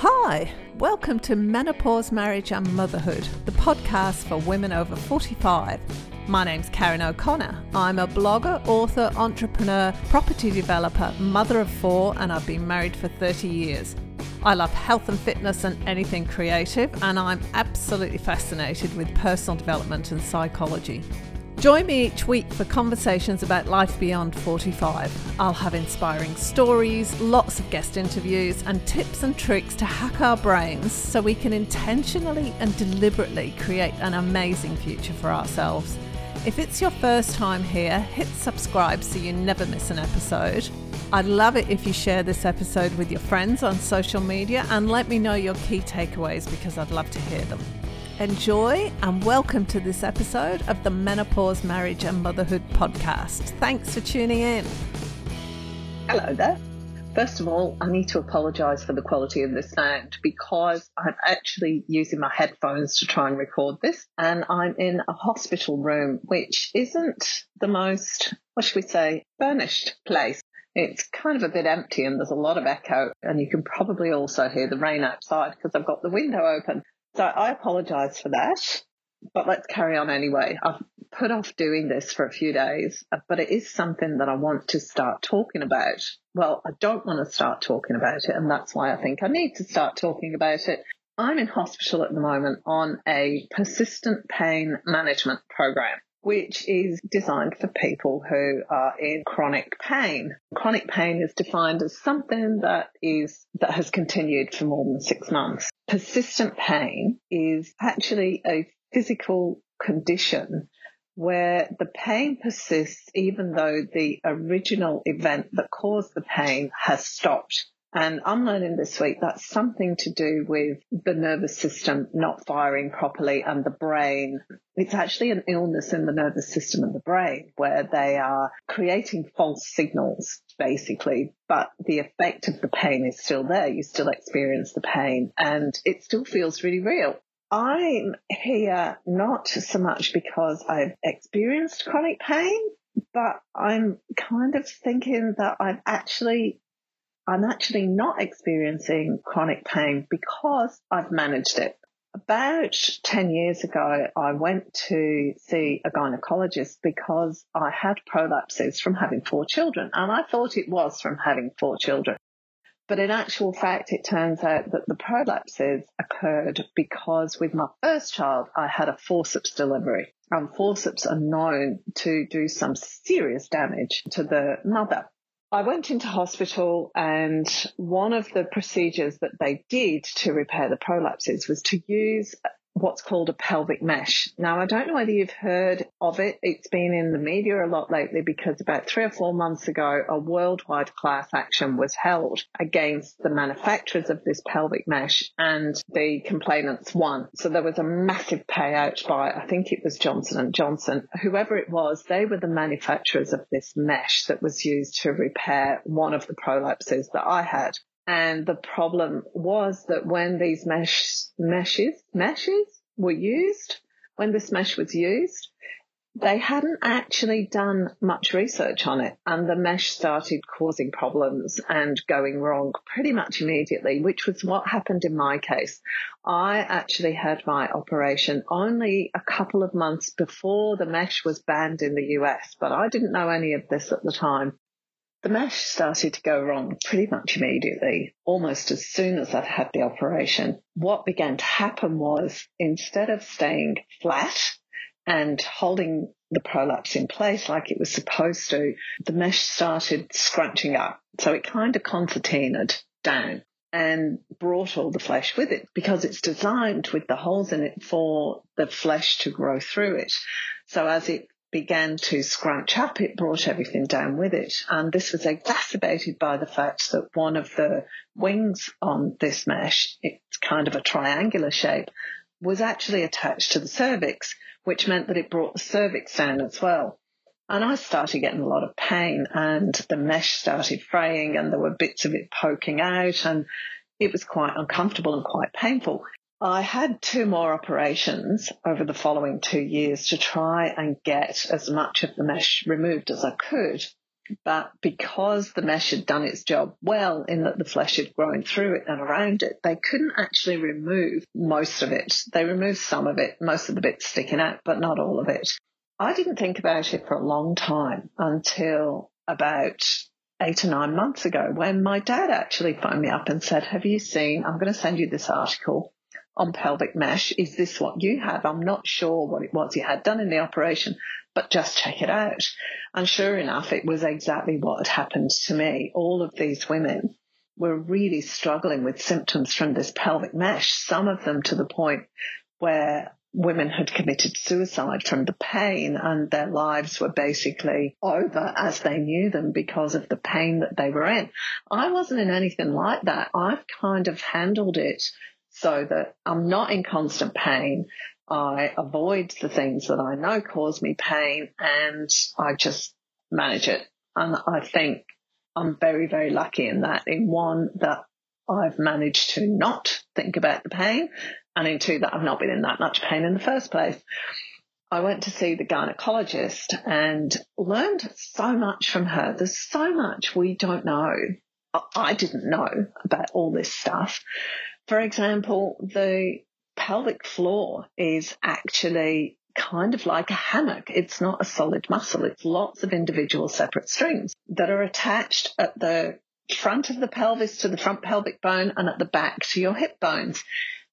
Hi, welcome to Menopause, Marriage and Motherhood, the podcast for women over 45. My name's Karen O'Connor. I'm a blogger, author, entrepreneur, property developer, mother of four, and I've been married for 30 years. I love health and fitness and anything creative, and I'm absolutely fascinated with personal development and psychology. Join me each week for conversations about life beyond 45. I'll have inspiring stories, lots of guest interviews, and tips and tricks to hack our brains so we can intentionally and deliberately create an amazing future for ourselves. If it's your first time here, hit subscribe so you never miss an episode. I'd love it if you share this episode with your friends on social media and let me know your key takeaways because I'd love to hear them. Enjoy and welcome to this episode of the Menopause, Marriage and Motherhood podcast. Thanks for tuning in. Hello there. First of all, I need to apologise for the quality of the sound because I'm actually using my headphones to try and record this, and I'm in a hospital room, which isn't the most, what should we say, furnished place. It's kind of a bit empty and there's a lot of echo, and you can probably also hear the rain outside because I've got the window open. So I apologize for that, but let's carry on anyway. I've put off doing this for a few days, uh, but it is something that I want to start talking about. Well, I don't want to start talking about it, and that's why I think I need to start talking about it. I'm in hospital at the moment on a persistent pain management program which is designed for people who are in chronic pain. Chronic pain is defined as something that is that has continued for more than 6 months. Persistent pain is actually a physical condition where the pain persists even though the original event that caused the pain has stopped. And I'm learning this week that's something to do with the nervous system not firing properly and the brain. It's actually an illness in the nervous system and the brain where they are creating false signals, basically, but the effect of the pain is still there. You still experience the pain and it still feels really real. I'm here not so much because I've experienced chronic pain, but I'm kind of thinking that I've actually I'm actually not experiencing chronic pain because I've managed it. About 10 years ago, I went to see a gynecologist because I had prolapses from having four children, and I thought it was from having four children. But in actual fact, it turns out that the prolapses occurred because with my first child, I had a forceps delivery. And forceps are known to do some serious damage to the mother. I went into hospital and one of the procedures that they did to repair the prolapses was to use what's called a pelvic mesh. Now, I don't know whether you've heard of it. It's been in the media a lot lately because about three or four months ago, a worldwide class action was held against the manufacturers of this pelvic mesh and the complainants won. So there was a massive payout by, I think it was Johnson and Johnson. Whoever it was, they were the manufacturers of this mesh that was used to repair one of the prolapses that I had. And the problem was that when these mesh, meshes, meshes were used, when this mesh was used, they hadn't actually done much research on it and the mesh started causing problems and going wrong pretty much immediately, which was what happened in my case. I actually had my operation only a couple of months before the mesh was banned in the US, but I didn't know any of this at the time. The mesh started to go wrong pretty much immediately, almost as soon as I'd had the operation. What began to happen was instead of staying flat and holding the prolapse in place like it was supposed to, the mesh started scrunching up. So it kind of concertinaed down and brought all the flesh with it because it's designed with the holes in it for the flesh to grow through it. So as it began to scrunch up, it brought everything down with it. And this was exacerbated by the fact that one of the wings on this mesh, it's kind of a triangular shape, was actually attached to the cervix, which meant that it brought the cervix down as well. And I started getting a lot of pain and the mesh started fraying and there were bits of it poking out and it was quite uncomfortable and quite painful. I had two more operations over the following two years to try and get as much of the mesh removed as I could. But because the mesh had done its job well in that the flesh had grown through it and around it, they couldn't actually remove most of it. They removed some of it, most of the bits sticking out, but not all of it. I didn't think about it for a long time until about eight or nine months ago when my dad actually phoned me up and said, Have you seen? I'm going to send you this article on pelvic mesh. Is this what you have? I'm not sure what it was you had done in the operation, but just check it out. And sure enough, it was exactly what had happened to me. All of these women were really struggling with symptoms from this pelvic mesh, some of them to the point where women had committed suicide from the pain and their lives were basically over as they knew them because of the pain that they were in. I wasn't in anything like that. I've kind of handled it so that I'm not in constant pain. I avoid the things that I know cause me pain and I just manage it. And I think I'm very, very lucky in that. In one, that I've managed to not think about the pain and in two, that I've not been in that much pain in the first place. I went to see the gynecologist and learned so much from her. There's so much we don't know. I didn't know about all this stuff. For example, the pelvic floor is actually kind of like a hammock. It's not a solid muscle. It's lots of individual separate strings that are attached at the front of the pelvis to the front pelvic bone and at the back to your hip bones.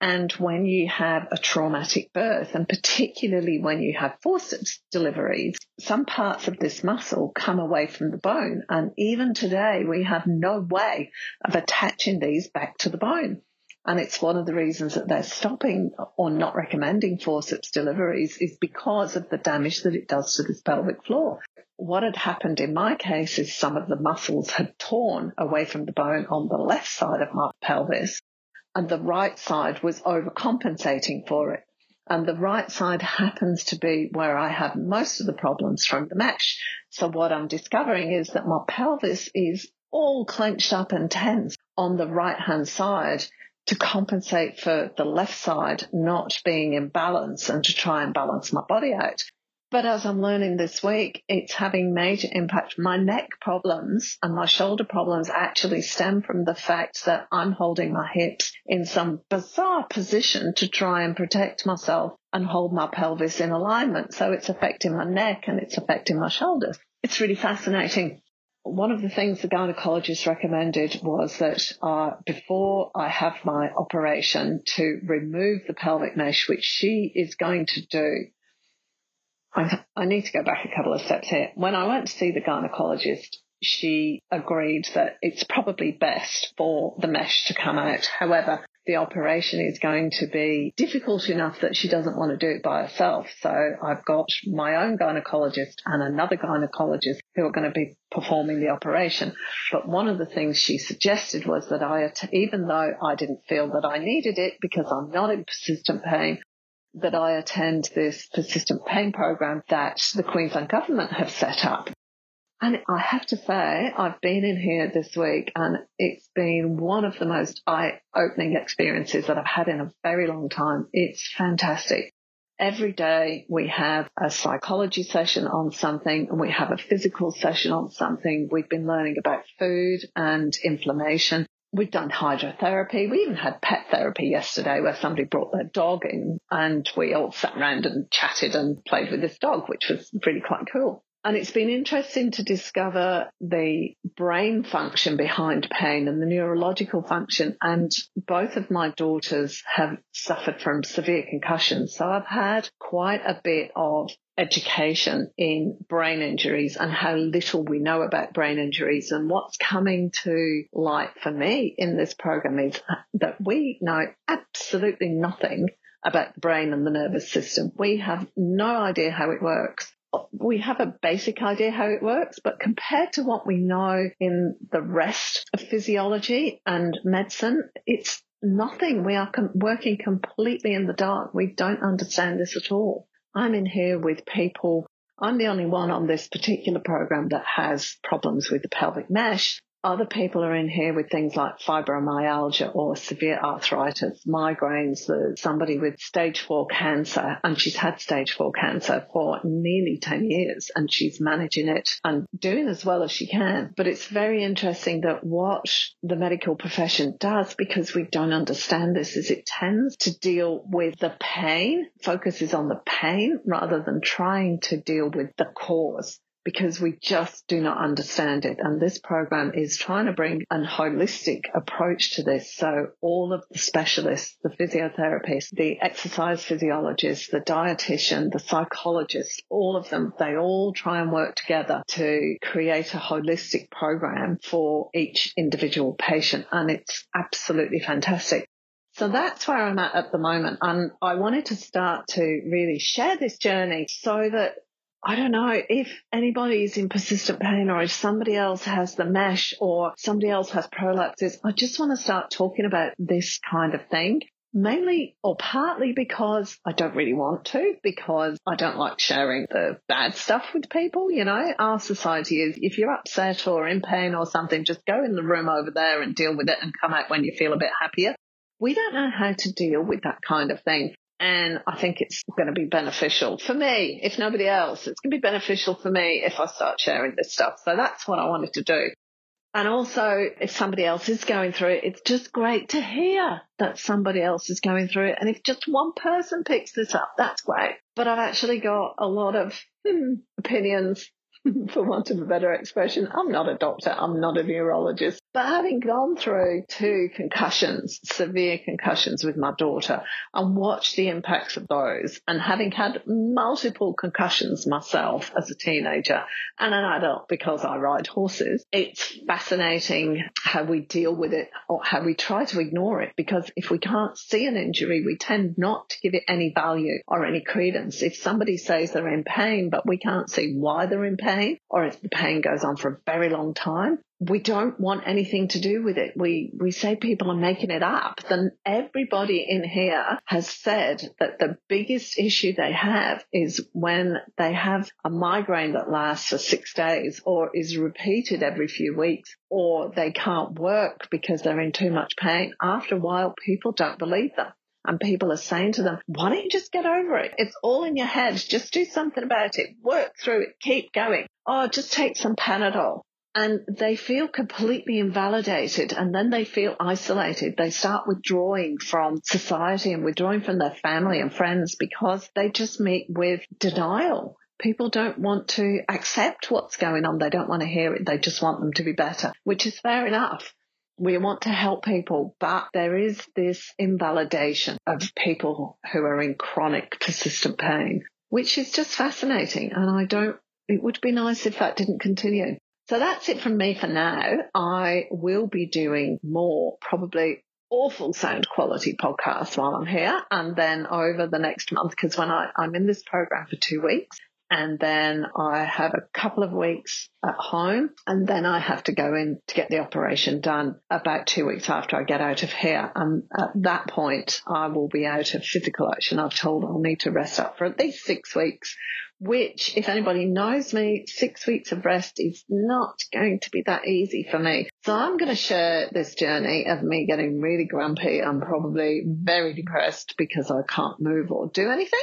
And when you have a traumatic birth, and particularly when you have forceps deliveries, some parts of this muscle come away from the bone. And even today, we have no way of attaching these back to the bone. And it's one of the reasons that they're stopping or not recommending forceps deliveries is because of the damage that it does to this pelvic floor. What had happened in my case is some of the muscles had torn away from the bone on the left side of my pelvis and the right side was overcompensating for it. And the right side happens to be where I have most of the problems from the mesh. So what I'm discovering is that my pelvis is all clenched up and tense on the right hand side to compensate for the left side not being in balance and to try and balance my body out. But as I'm learning this week, it's having major impact. My neck problems and my shoulder problems actually stem from the fact that I'm holding my hips in some bizarre position to try and protect myself and hold my pelvis in alignment. So it's affecting my neck and it's affecting my shoulders. It's really fascinating. One of the things the gynecologist recommended was that uh, before I have my operation to remove the pelvic mesh, which she is going to do, I, I need to go back a couple of steps here. When I went to see the gynecologist, she agreed that it's probably best for the mesh to come out. However, the operation is going to be difficult enough that she doesn't want to do it by herself. So I've got my own gynecologist and another gynecologist who are going to be performing the operation. But one of the things she suggested was that I, even though I didn't feel that I needed it because I'm not in persistent pain, that I attend this persistent pain program that the Queensland government have set up. And I have to say, I've been in here this week and it's been one of the most eye opening experiences that I've had in a very long time. It's fantastic. Every day we have a psychology session on something and we have a physical session on something. We've been learning about food and inflammation. We've done hydrotherapy. We even had pet therapy yesterday where somebody brought their dog in and we all sat around and chatted and played with this dog, which was really quite cool. And it's been interesting to discover the brain function behind pain and the neurological function. And both of my daughters have suffered from severe concussions. So I've had quite a bit of education in brain injuries and how little we know about brain injuries. And what's coming to light for me in this program is that we know absolutely nothing about the brain and the nervous system. We have no idea how it works. We have a basic idea how it works, but compared to what we know in the rest of physiology and medicine, it's nothing. We are com- working completely in the dark. We don't understand this at all. I'm in here with people. I'm the only one on this particular program that has problems with the pelvic mesh. Other people are in here with things like fibromyalgia or severe arthritis, migraines, somebody with stage four cancer, and she's had stage four cancer for nearly 10 years and she's managing it and doing as well as she can. But it's very interesting that what the medical profession does, because we don't understand this, is it tends to deal with the pain, focuses on the pain rather than trying to deal with the cause because we just do not understand it. And this program is trying to bring a holistic approach to this. So all of the specialists, the physiotherapists, the exercise physiologists, the dietitian, the psychologists, all of them, they all try and work together to create a holistic program for each individual patient. And it's absolutely fantastic. So that's where I'm at at the moment. And I wanted to start to really share this journey so that I don't know if anybody's in persistent pain or if somebody else has the mesh or somebody else has prolapses. I just want to start talking about this kind of thing. Mainly or partly because I don't really want to, because I don't like sharing the bad stuff with people. You know, our society is if you're upset or in pain or something, just go in the room over there and deal with it and come out when you feel a bit happier. We don't know how to deal with that kind of thing. And I think it's going to be beneficial for me, if nobody else. It's going to be beneficial for me if I start sharing this stuff. So that's what I wanted to do. And also, if somebody else is going through it, it's just great to hear that somebody else is going through it. And if just one person picks this up, that's great. But I've actually got a lot of hmm, opinions for want of a better expression. I'm not a doctor. I'm not a neurologist. But having gone through two concussions, severe concussions with my daughter and watched the impacts of those and having had multiple concussions myself as a teenager and an adult because I ride horses, it's fascinating how we deal with it or how we try to ignore it because if we can't see an injury, we tend not to give it any value or any credence. If somebody says they're in pain, but we can't see why they're in pain, or if the pain goes on for a very long time, we don't want anything to do with it. We, we say people are making it up. Then everybody in here has said that the biggest issue they have is when they have a migraine that lasts for six days or is repeated every few weeks or they can't work because they're in too much pain. After a while, people don't believe them and people are saying to them, why don't you just get over it? It's all in your head. Just do something about it. Work through it. Keep going. Oh, just take some Panadol. And they feel completely invalidated and then they feel isolated. They start withdrawing from society and withdrawing from their family and friends because they just meet with denial people don't want to accept what's going on. They don't want to hear it. They just want them to be better, which is fair enough we want to help people, but there is this invalidation of people who are in chronic persistent pain, which is just fascinating. And I don't, it would be nice if that didn't continue. So that's it from me for now. I will be doing more, probably awful sound quality podcasts while I'm here. And then over the next month, because when I, I'm in this program for two weeks, and then I have a couple of weeks at home and then I have to go in to get the operation done about two weeks after I get out of here. And at that point, I will be out of physical action. I've told I'll need to rest up for at least six weeks, which if anybody knows me, six weeks of rest is not going to be that easy for me. So I'm going to share this journey of me getting really grumpy. I'm probably very depressed because I can't move or do anything.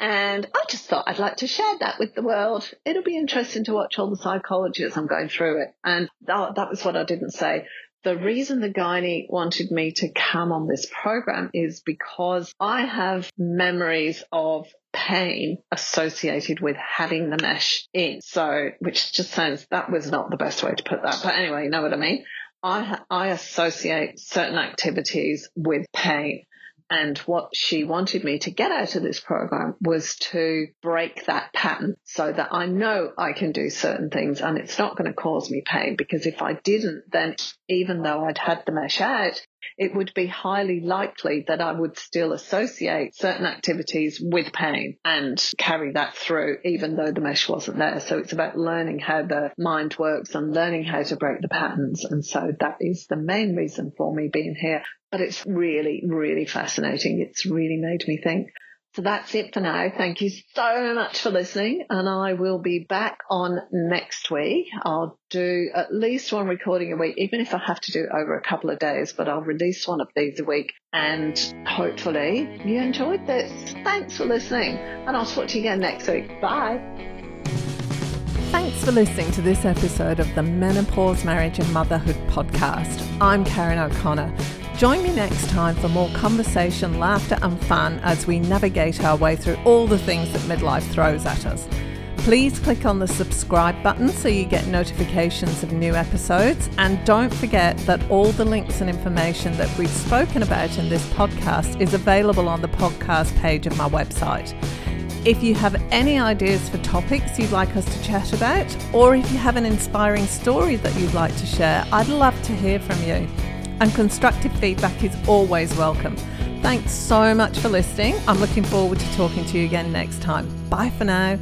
And I just thought I'd like to share that with the world. It'll be interesting to watch all the psychology as I'm going through it. And that, that was what I didn't say. The reason the gynae wanted me to come on this program is because I have memories of pain associated with having the mesh in. So, which just sounds, that was not the best way to put that. But anyway, you know what I mean? I, I associate certain activities with pain. And what she wanted me to get out of this program was to break that pattern so that I know I can do certain things and it's not going to cause me pain because if I didn't, then even though I'd had the mesh out, it would be highly likely that I would still associate certain activities with pain and carry that through, even though the mesh wasn't there. So it's about learning how the mind works and learning how to break the patterns. And so that is the main reason for me being here. But it's really, really fascinating. It's really made me think. So that's it for now. Thank you so much for listening. And I will be back on next week. I'll do at least one recording a week, even if I have to do over a couple of days, but I'll release one of these a week. And hopefully you enjoyed this. Thanks for listening. And I'll talk to you again next week. Bye. Thanks for listening to this episode of the Menopause, Marriage and Motherhood podcast. I'm Karen O'Connor. Join me next time for more conversation, laughter, and fun as we navigate our way through all the things that midlife throws at us. Please click on the subscribe button so you get notifications of new episodes. And don't forget that all the links and information that we've spoken about in this podcast is available on the podcast page of my website. If you have any ideas for topics you'd like us to chat about, or if you have an inspiring story that you'd like to share, I'd love to hear from you and constructive feedback is always welcome. Thanks so much for listening. I'm looking forward to talking to you again next time. Bye for now.